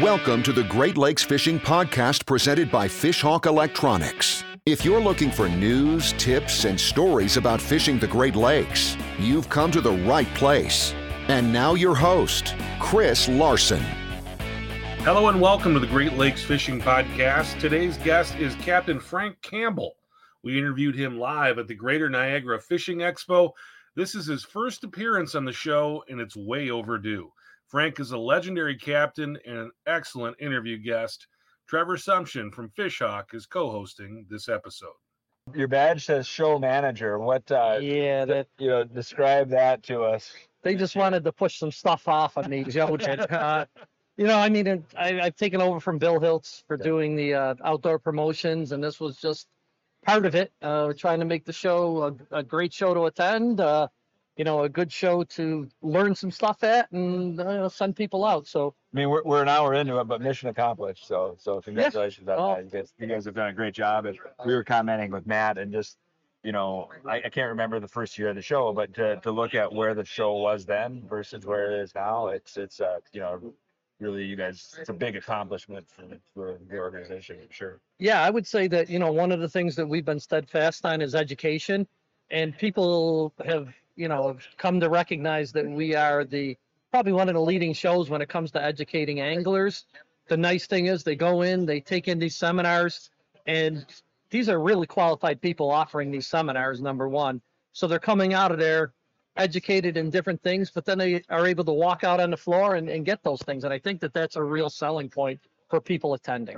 Welcome to the Great Lakes Fishing Podcast presented by Fishhawk Electronics. If you're looking for news, tips, and stories about fishing the Great Lakes, you've come to the right place. And now, your host, Chris Larson. Hello and welcome to the Great Lakes Fishing Podcast. Today's guest is Captain Frank Campbell. We interviewed him live at the Greater Niagara Fishing Expo. This is his first appearance on the show, and it's way overdue. Frank is a legendary captain and an excellent interview guest. Trevor Sumption from Fishhawk is co-hosting this episode. Your badge says show manager. What? Uh, Yeah, that you know, describe that to us. they just wanted to push some stuff off on me, Joe did. Uh, you know, I mean, I, I've taken over from Bill Hilts for doing the uh, outdoor promotions, and this was just part of it. Uh, we're trying to make the show a, a great show to attend. Uh, you know, a good show to learn some stuff at and uh, send people out. So I mean, we're, we're an hour into it, but mission accomplished. So so congratulations on Oh. that. You guys, you guys have done a great job. And we were commenting with Matt and just, you know, I, I can't remember the first year of the show, but to, to look at where the show was then versus where it is now, it's it's uh you know really you guys it's a big accomplishment for, for the organization for sure. yeah, I would say that, you know, one of the things that we've been steadfast on is education. And people have, you know, have come to recognize that we are the probably one of the leading shows when it comes to educating anglers. The nice thing is they go in, they take in these seminars, and these are really qualified people offering these seminars, number one. So they're coming out of there educated in different things, but then they are able to walk out on the floor and, and get those things. And I think that that's a real selling point for people attending.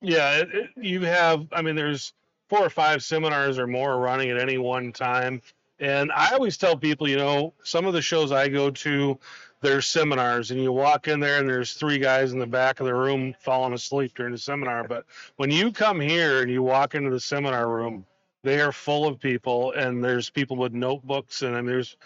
Yeah, it, it, you have. I mean, there's four or five seminars or more running at any one time, and I always tell people, you know, some of the shows I go to, there's seminars, and you walk in there, and there's three guys in the back of the room falling asleep during the seminar. But when you come here and you walk into the seminar room, they are full of people, and there's people with notebooks, and, and there's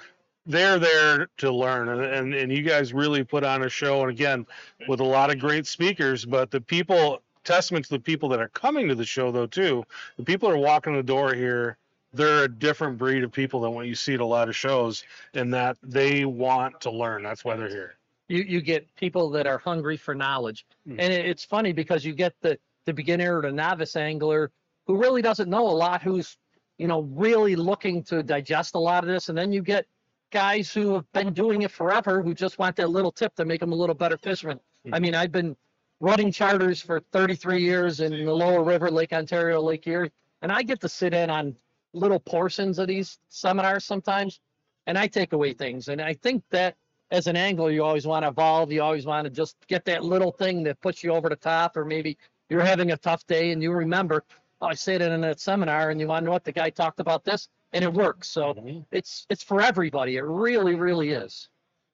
they're there to learn and, and and you guys really put on a show and again with a lot of great speakers but the people testament to the people that are coming to the show though too the people are walking the door here they're a different breed of people than what you see at a lot of shows in that they want to learn. That's why they're here. You you get people that are hungry for knowledge. Mm. and it, it's funny because you get the the beginner or the novice angler who really doesn't know a lot who's you know really looking to digest a lot of this. And then you get guys who have been doing it forever who just want that little tip to make them a little better fisherman i mean i've been running charters for 33 years in the lower river lake ontario lake erie and i get to sit in on little portions of these seminars sometimes and i take away things and i think that as an angler, you always want to evolve. You always want to just get that little thing that puts you over the top, or maybe you're having a tough day and you remember, oh, I said it in that seminar, and you want to know what the guy talked about this, and it works. So mm-hmm. it's it's for everybody. It really, really is.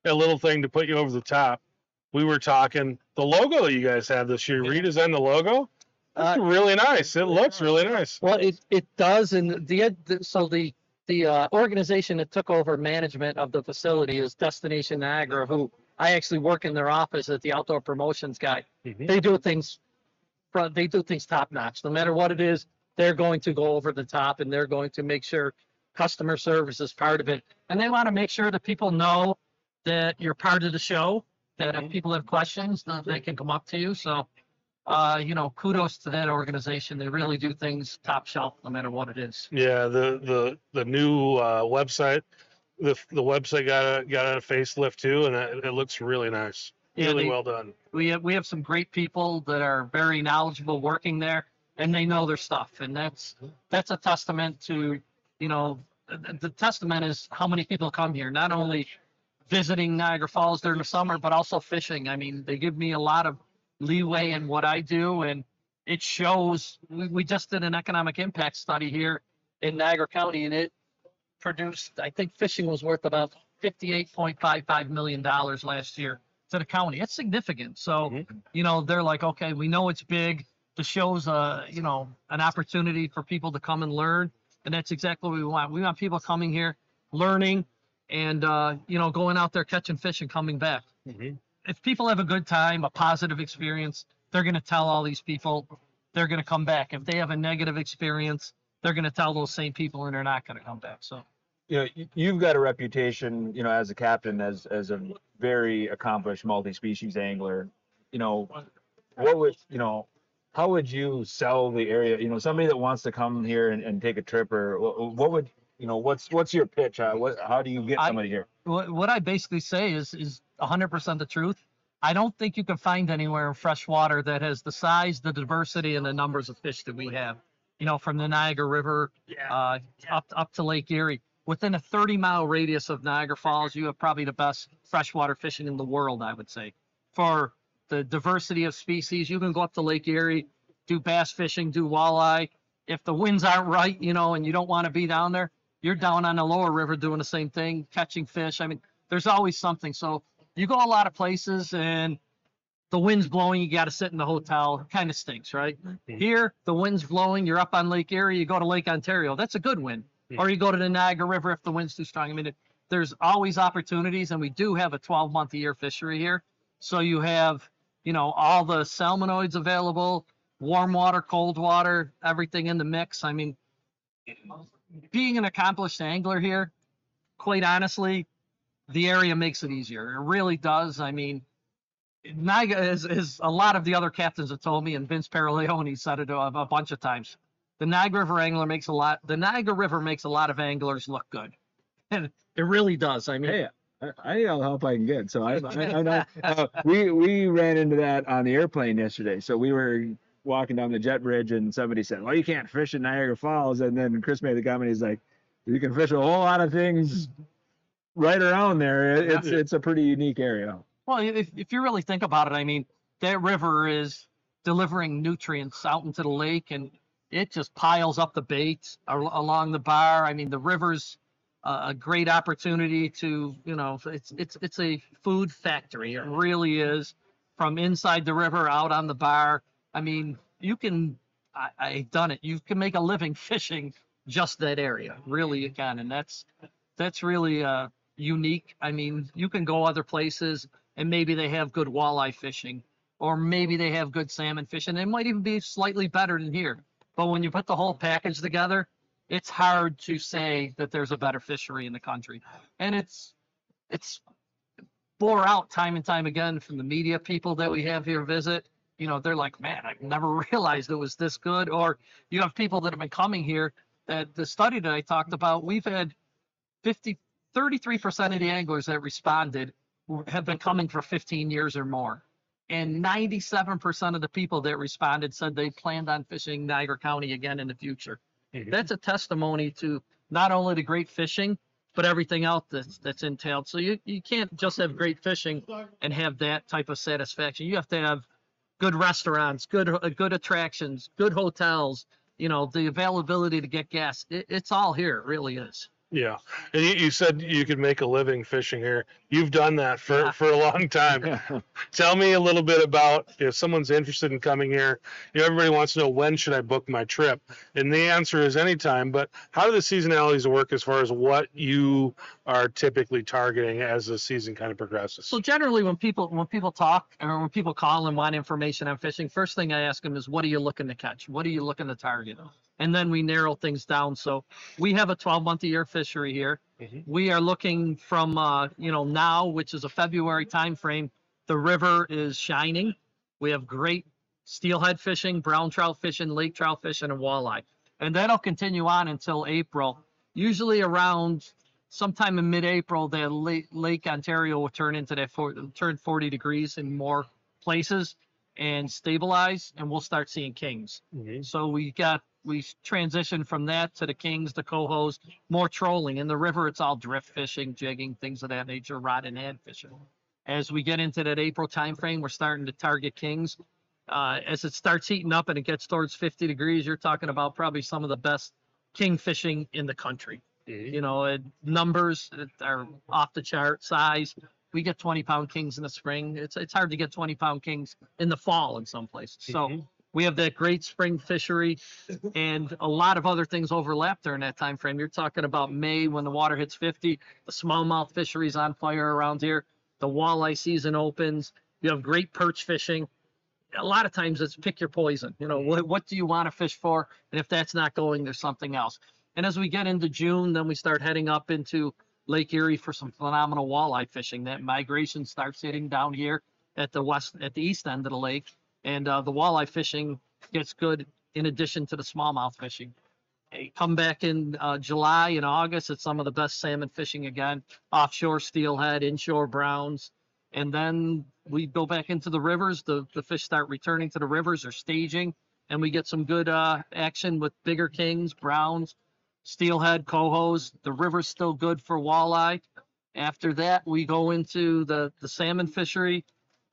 a little thing to put you over the top we were talking the logo that you guys have this year redesigned the logo it's Uh, really nice it looks really nice Well, it it does, and the the- so the the uh, organization that took over management of the facility is Destination Niagara, who I actually work in their office as the outdoor promotions guy. Mhm. They do things, front. They do things top notch. No matter what it is, they're going to go over the top, and they're going to make sure customer service is part of it, and they want to make sure that people know that you're part of the show. That if people have questions, that they can come up to you. So uh, you know, kudos to that organization. They really do things top shelf, no matter what it is. Yeah, the the the new uh, website, the the website got a got a facelift too, and it, it looks really nice. Yeah, really they- well done. We have we have some great people that are very knowledgeable working there, and they know their stuff, and that's that's a testament to, you know, the, the testament is how many people come here, not only visiting Niagara Falls during the summer, but also fishing. I mean, they give me a lot of leeway in what I do, and it shows. We, we just did an economic impact study here in Niagara County, and it produced, I think fishing was worth about fifty-eight point five five million dollars last year to the county. It's significant. So, Mhm. you know, they're like, okay, we know it's big. The show's a you know, an opportunity for people to come and learn. And that's exactly what we want. We want people coming here, learning, and uh, you know, going out there catching fish and coming back. Mhm. If people have a good time, a positive experience, they're gonna tell all these people they're gonna come back. If they have a negative experience, they're gonna tell those same people and they're not gonna come back. So you know, you've got a reputation, you know, as a captain, as as a very accomplished multi-species angler. you know, what would, you know, how would you sell the area? You know, somebody that wants to come here and, and take a trip or what, would, you know, what's, what's your pitch? Uh, what, how do you get I- somebody here? what, what I basically say is is 100% the truth. I don't think you can find anywhere in freshwater that has the size, the diversity, and the numbers of fish that we have. You know, from the Niagara River uh, up up to Lake Erie. Within a 30 mile radius of Niagara Falls, you have probably the best freshwater fishing in the world, I would say. For the diversity of species, you can go up to Lake Erie, do bass fishing, do walleye. If the winds aren't right, you know, and you don't want to be down there, you're down on the lower river doing the same thing, catching fish. I mean, there's always something. So you go a lot of places and the wind's blowing, you got to sit in the hotel. Kind of stinks, right? Mhm. Here, the wind's blowing, you're up on Lake Erie, you go to Lake Ontario. That's a good wind. Mhm. Or you go to the Niagara River if the wind's too strong. I mean, it, there's always opportunities, and we do have a 12 month a year fishery here. So you have, you know, all the salmonoids available, warm water, cold water, everything in the mix. I mean, being an accomplished angler here, quite honestly, the area makes it easier. It really does. I mean, Niagara is, is a lot of the other captains have told me, and Vince Pierleoni said it a, a bunch of times. The Niagara River angler makes a lot. The Niagara River makes a lot of anglers look good, and it really does. I mean, Hey, I, I need all the help I can get. So I, I, I know uh, we we ran into that on the airplane yesterday. So we were walking down the jet bridge and somebody said, "Well, you can't fish in Niagara Falls." And then Chris made the comment. He's like, "You can fish a whole lot of things right around there. It's Yeah. it's a pretty unique area." Well, if, if you really think about it, I mean, that river is delivering nutrients out into the lake and it just piles up the bait along the bar. I mean, the river's a, great opportunity to, you know, it's, it's, it's a food factory. It really is from inside the river out on the bar. I mean, you can, I, I've done it. You can make a living fishing just that area. Really, you can. And that's, that's really, uh, unique. I mean, you can go other places and maybe they have good walleye fishing or maybe they have good salmon fishing. They might even be slightly better than here. But when you put the whole package together, it's hard to say that there's a better fishery in the country. And it's it's bore out time and time again from the media people that we have here visit. You know, they're like, man, I've never realized it was this good. Or you have people that have been coming here that the study that I talked about, we've had 50, 33% of the anglers that responded have been coming for 15 years or more. And 97% of the people that responded said they planned on fishing Niagara County again in the future. Mhm. That's a testimony to not only the great fishing, but everything else that's, that's entailed. So you, you can't just have great fishing and have that type of satisfaction. You have to have good restaurants, good, uh, good attractions, good hotels, you know, the availability to get gas. It, it's all here. It really is. Yeah, and you, you said you could make a living fishing here. You've done that for Yeah. for a long time. Tell me a little bit about if someone's interested in coming here. You know, everybody wants to know when should I book my trip, and the answer is anytime. But how do the seasonalities work as far as what you are typically targeting as the season kind of progresses? So generally, when people when people talk or when people call and want information on fishing, first thing I ask them is, "What are you looking to catch? What are you looking to target?" And then we narrow things down. So we have a 12 month a year fishery here. Mhm. We are looking from uh, you know now, which is a February timeframe. The river is shining. We have great steelhead fishing, brown trout fishing, lake trout fishing, and walleye, and that'll continue on until April. Usually around sometime in mid-April, the lake, Lake Ontario will turn into that for, turn 40 degrees in more places and stabilize, and we'll start seeing kings. Mhm. So we got we transitioned from that to the kings, the cohos, more trolling in the river. It's all drift fishing, jigging, things of that nature, rod and hand fishing. As we get into that April timeframe, we're starting to target kings. Uh, as it starts heating up and it gets towards 50 degrees, you're talking about probably some of the best king fishing in the country Mhm. you know, uh, numbers that are off the chart size. We get 20 pound kings in the spring. It's it's hard to get 20 pound kings in the fall in some places. So Mhm. We have that great spring fishery and a lot of other things overlap during that time frame. You're talking about May when the water hits 50, the smallmouth fisheries on fire around here. The walleye season opens. You have great perch fishing. A lot of times it's pick your poison. You know, what, what do you want to fish for? And if that's not going, there's something else. And as we get into June, then we start heading up into Lake Erie for some phenomenal walleye fishing. That migration starts hitting down here. at the west, at the east end of the lake. And, uh, the walleye fishing gets good in addition to the smallmouth fishing. Come back in, uh, July and August, it's some of the best salmon fishing again, offshore steelhead, inshore browns. And then we go back into the rivers, the, the fish start returning to the rivers or staging. And we get some good, uh, action with bigger kings, browns, steelhead, cohos. The river's still good for walleye. After that, we go into the, the salmon fishery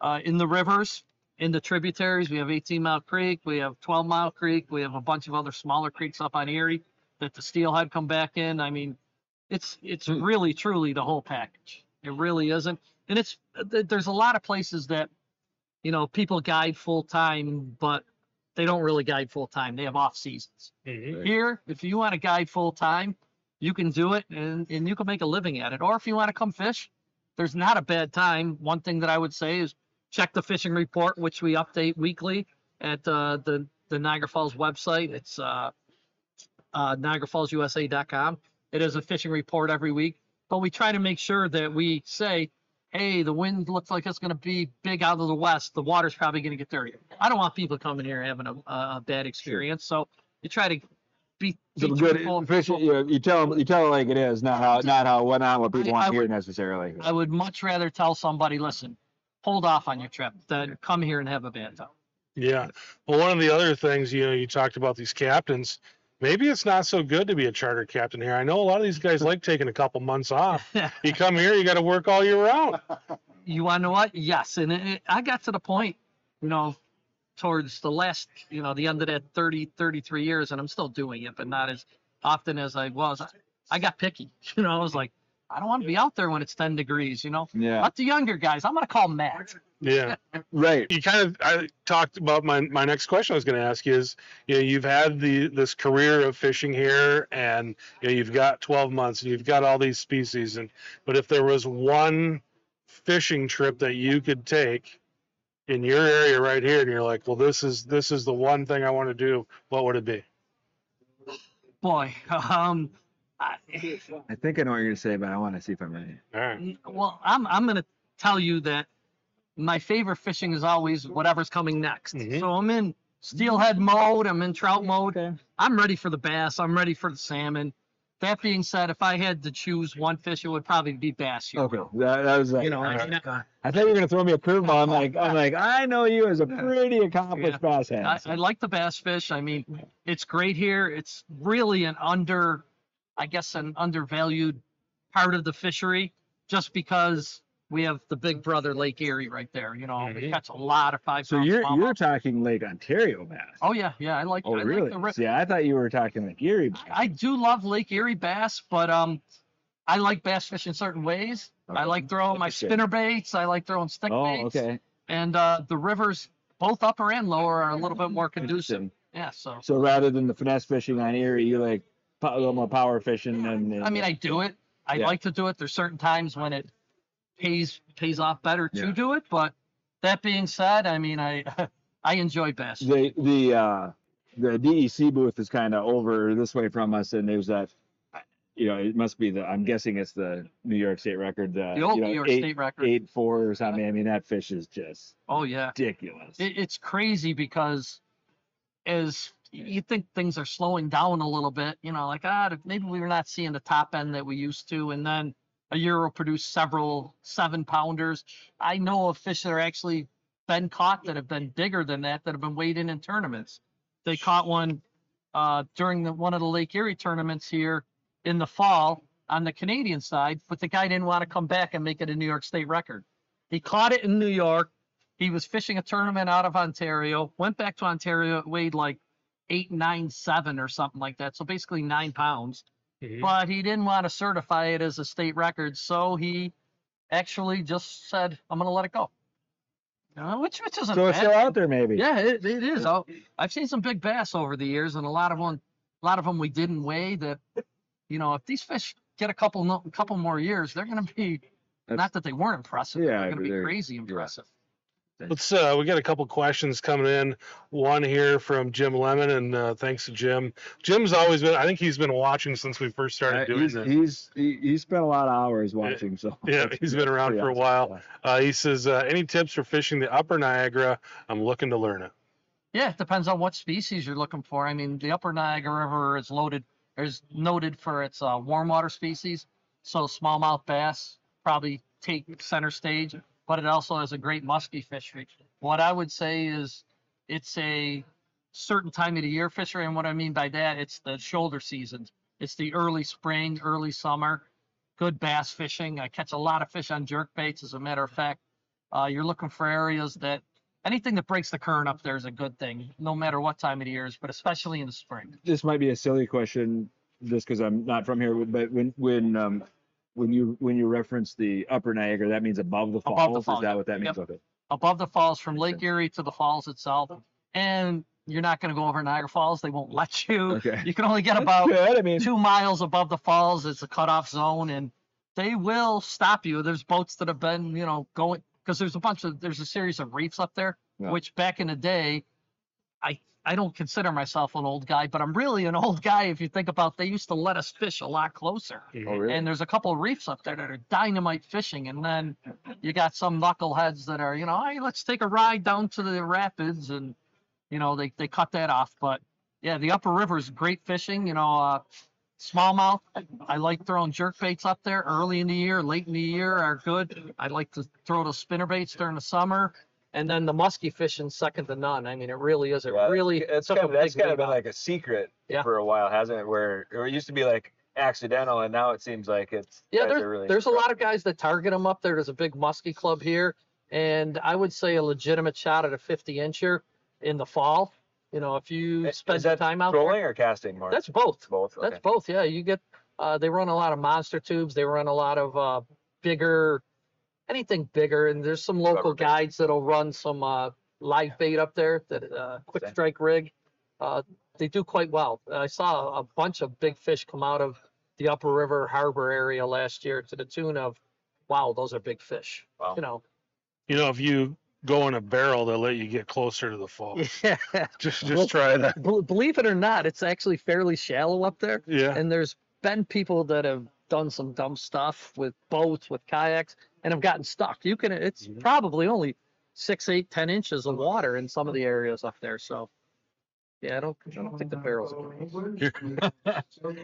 uh, in the rivers, in the tributaries. We have 18 Mile Creek, we have 12 Mile Creek, we have a bunch of other smaller creeks up on Erie that the steelhead come back in. I mean, it's it's Hmm. really truly the whole package. It really isn't, and it's there's a lot of places that you know people guide full time, but they don't really guide full time. They have off seasons. Mhm. Here, if you want to guide full time, you can do it and, and you can make a living at it. Or if you want to come fish, there's not a bad time. One thing that I would say is check the fishing report, which we update weekly at uh, the, the Niagara Falls website. It's uh, uh, NiagaraFallsUSA.com. It is a fishing report every week, but we try to make sure that we say, hey, the wind looks like it's going to be big out of the west. The water's probably going to get dirty. I don't want people coming here having a, a bad experience. So you try to be, be good truthful. fish, you, you tell them, you tell it like it is, not how, not how, what not what people I- want I to hear necessarily. I would much rather tell somebody, listen, hold off on your trip than come here and have a bad time. Yeah. Well, one of the other things, you know, you talked about these captains. Maybe it's not so good to be a charter captain here. I know a lot of these guys like taking a couple months off. You come here, you got to work all year round. you want to know what? Yes. And it, it- I got to the point, you know, towards the last, you know, the end of that 30, 33 years, and I'm still doing it, but not as often as I was. I, I got picky. You know, I was like, I don't want to be out there when it's 10 degrees, you know? Yeah, Let the younger guys, I'm going to call Matt. Yeah. right. You kind of I talked about my my next question I was going to ask you is, you know, you've had the this career of fishing here and you know, you've got 12 months and you've got all these species and but if there was one fishing trip that you could take in your area right here and you're like, well this is this is the one thing I want to do, what would it be? Boy, um, I, I think I know what you're gonna say, but I want to see if I'm right. All right. Well, I'm I'm gonna tell you that my favorite fishing is always whatever's coming next. Mhm. So I'm in steelhead mode. I'm in trout mode. Okay. I'm ready for the bass. I'm ready for the salmon. That being said, if I had to choose one fish, it would probably be bass. year Okay. round. That, that was like, You know, I, I, mean, I, I thought you were gonna throw me a curveball. I'm like, I'm like, I know you as a pretty accomplished bass I, hand. I like the bass fish. I mean, it's great here. It's really an under, I guess, an undervalued part of the fishery, just because we have the big brother Lake Erie right there. You know, we Mhm. catch a lot of five. So you're smallmouth. you're talking Lake Ontario bass. Oh yeah, yeah. I like. Oh, I like really? the ri- See, I thought you were talking like Erie. bass. I do love Lake Erie bass, but um, I like bass fish in certain ways. I like throwing my spinner baits. I like throwing stick Oh, baits. okay. And uh, the rivers, both upper and lower, are a little bit more conducive. Yeah. So So rather than the finesse fishing on Erie, you like a little more power fishing and. and I mean, I do it. I Yeah. like to do it. There's certain times when it pays pays off better to Yeah. do it. But that being said, I mean, I I enjoy bass. the the uh the DEC booth is kind of over this way from us, and there's that. You know, it must be the. I'm guessing it's the New York State record. Uh, the old you know, New York eight, State record. eight four or something. I mean, that fish is just Oh yeah. ridiculous. it, it's crazy because as you think things are slowing down a little bit, you know, like ah, maybe we're not seeing the top end that we used to, and then a year will produce several seven pounders. I know of fish that are actually been caught that have been bigger than that that have been weighed in in tournaments. They caught one uh, during the one of the Lake Erie tournaments here in the fall on the Canadian side, but the guy didn't want to come back and make it a New York State record. He caught it in New York. He was fishing a tournament out of Ontario, went back to Ontario, weighed like eight, nine, seven or something like that. So basically nine pounds. Mhm. But he didn't want to certify it as a state record. So he actually just said, I'm going to let it go. Uh, which, which isn't so it's bad. still out there, maybe. Yeah, it, it is. i I've seen some big bass over the years, and a lot of them, a lot of them we didn't weigh. That, you know, if these fish get a couple, no- couple more years, they're going to be. That's- not that they weren't impressive. Yeah, they're going to but be they're- crazy impressive. Let's uh we got a couple questions coming in. One here from Jim Lemon and uh thanks to Jim. Jim's always been I think he's been watching since we first started Uh, doing he's, this. he's he, he spent a lot of hours watching. So Yeah, he's been around pretty for a while. Uh he says uh any tips for fishing the upper Niagara? I'm looking to learn it. Yeah, it depends on what species you're looking for. I mean, the upper Niagara River is loaded, is noted for its uh, warm water species. So smallmouth bass probably take center stage, but it also has a great musky fishery. What I would say is it's a certain time of the year fishery. And what I mean by that, it's the shoulder seasons. It's the early spring, early summer. Good bass fishing. I catch a lot of fish on jerk baits. As a matter of fact, uh, you're looking for areas that anything that breaks the current up there is a good thing, no matter what time of the year is, but especially in the spring. this might be a silly question, just because I'm not from here. But when when um when you when you reference the upper Niagara, that means above the falls. Above the Is that what that yep. means? Okay. Above the falls, from Lake. Erie to the falls itself, and you're not going to go over Niagara Falls. They won't let you. Okay. You can only get That's about good. I mean, two miles above the falls. It's a cutoff zone, and they will stop you. There's boats that have been, you know, going because there's a bunch of there's a series of reefs up there, Yeah. which back in the day, I I don't consider myself an old guy, but I'm really an old guy if you think about they used to let us fish a lot closer. oh, really? And there's a couple of reefs up there that are dynamite fishing, and then you got some knuckleheads that are, you know, hey, let's take a ride down to the rapids, and you know they they cut that off. But yeah, the upper river is great fishing. You know, uh, smallmouth. I like throwing jerk baits up there early in the year, late in the year are good. I like to throw the spinner baits during the summer. And then the musky fishing second to none. I mean, it really is. It really it's took kind a of, that's big kind of leap been up. like a secret Yeah. for a while, hasn't it? Where or it used to be like accidental, and now it seems like it's Yeah, guys there's, really there's a lot of guys that target them up there. There's a big muskie club here, and I would say a legitimate shot at a 50 incher in the fall. You know, if you Eh, spend Is that time out trolling there, or casting more? that's both. both. That's both. Yeah, you get. Uh, they run a lot of monster tubes. They run a lot of uh, bigger, anything bigger, and there's some local Rubber baits. guides that'll run some uh, live bait up there. That uh, quick Same. strike rig. Uh, they do quite well. I saw a bunch of big fish come out of the Upper River Harbor area last year to the tune of, wow, those are big fish. Wow. You know. You know, if you go in a barrel, they'll let you get closer to the fall. Yeah. Just Well- just try that. Bel- Believe it or not, it's actually fairly shallow up there. Yeah. and there's been people that have done some dumb stuff with boats with kayaks and have gotten stuck you can it's Mhm. probably only six eight ten inches of water in some of the areas up there so yeah i don't i don't think the barrels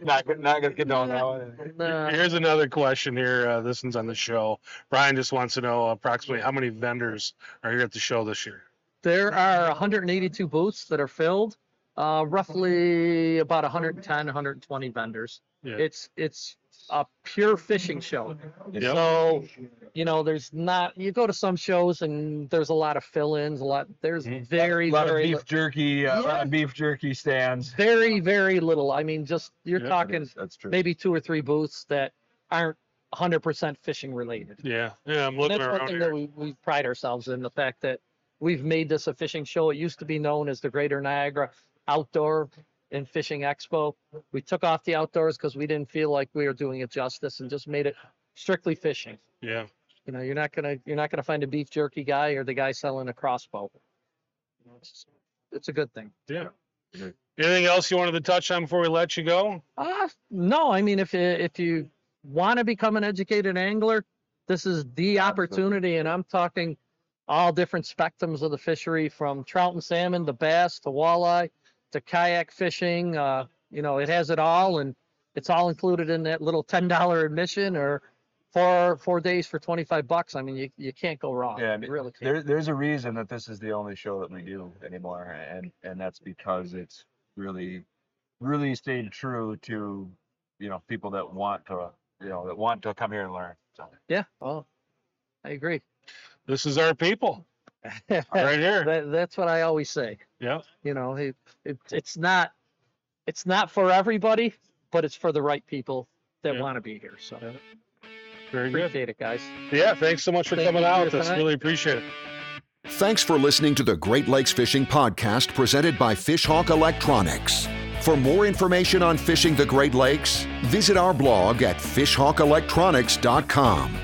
not good- not gonna condone that one. Here's another question here. Uh, this one's on the show. Brian just wants to know approximately how many vendors are here at the show this year. there are 182 booths that are filled uh roughly about 110 120 vendors Yeah. it's it's a pure fishing show Yep. So, you know, there's not, you go to some shows and there's a lot of fill ins, a lot, there's Mhm. very, a lot of very, beef li- jerky, uh, a lot of beef jerky stands. very, very little. I mean, just, you're Yeah, talking That's, true. maybe two or three booths that aren't 100% fishing related. Yeah. Yeah. I'm And looking that's one around thing here. that we, we pride ourselves in the fact that we've made this a fishing show. It used to be known as the Greater Niagara Outdoor and Fishing Expo. We took off the outdoors because we didn't feel like we were doing it justice and just made it strictly fishing. Yeah. You know, you're not gonna you're not gonna find a beef jerky guy or the guy selling a crossbow. It's, it's a good thing. Yeah. Anything else you wanted to touch on before we let you go? Uh no, I mean if you if you want to become an educated angler, this is the opportunity, and I'm talking all different spectrums of the fishery, from trout and salmon to bass to walleye to kayak fishing. Uh, you know, it has it all, and it's all included in that little ten dollar admission or four four days for twenty five bucks. I mean, you you can't go wrong. Yeah, I mean, really can't. There, there's a reason that this is the only show that we do anymore, and and that's because it's really, really stayed true to, you know, people that want to, you know, that want to come here and learn. So Yeah, well, I agree. This is our people right here. That, that's what I always say. Yeah. You know, it, it, it's not, it's not for everybody, but it's for the right people that Yeah. want to be here. So Very good. appreciate it, guys. Yeah. Thanks so much for Thank coming out your with us. time. Really appreciate it. Thanks for listening to the Great Lakes Fishing Podcast presented by Fishhawk Electronics. For more information on fishing the Great Lakes, visit our blog at fishhawkelectronics.com.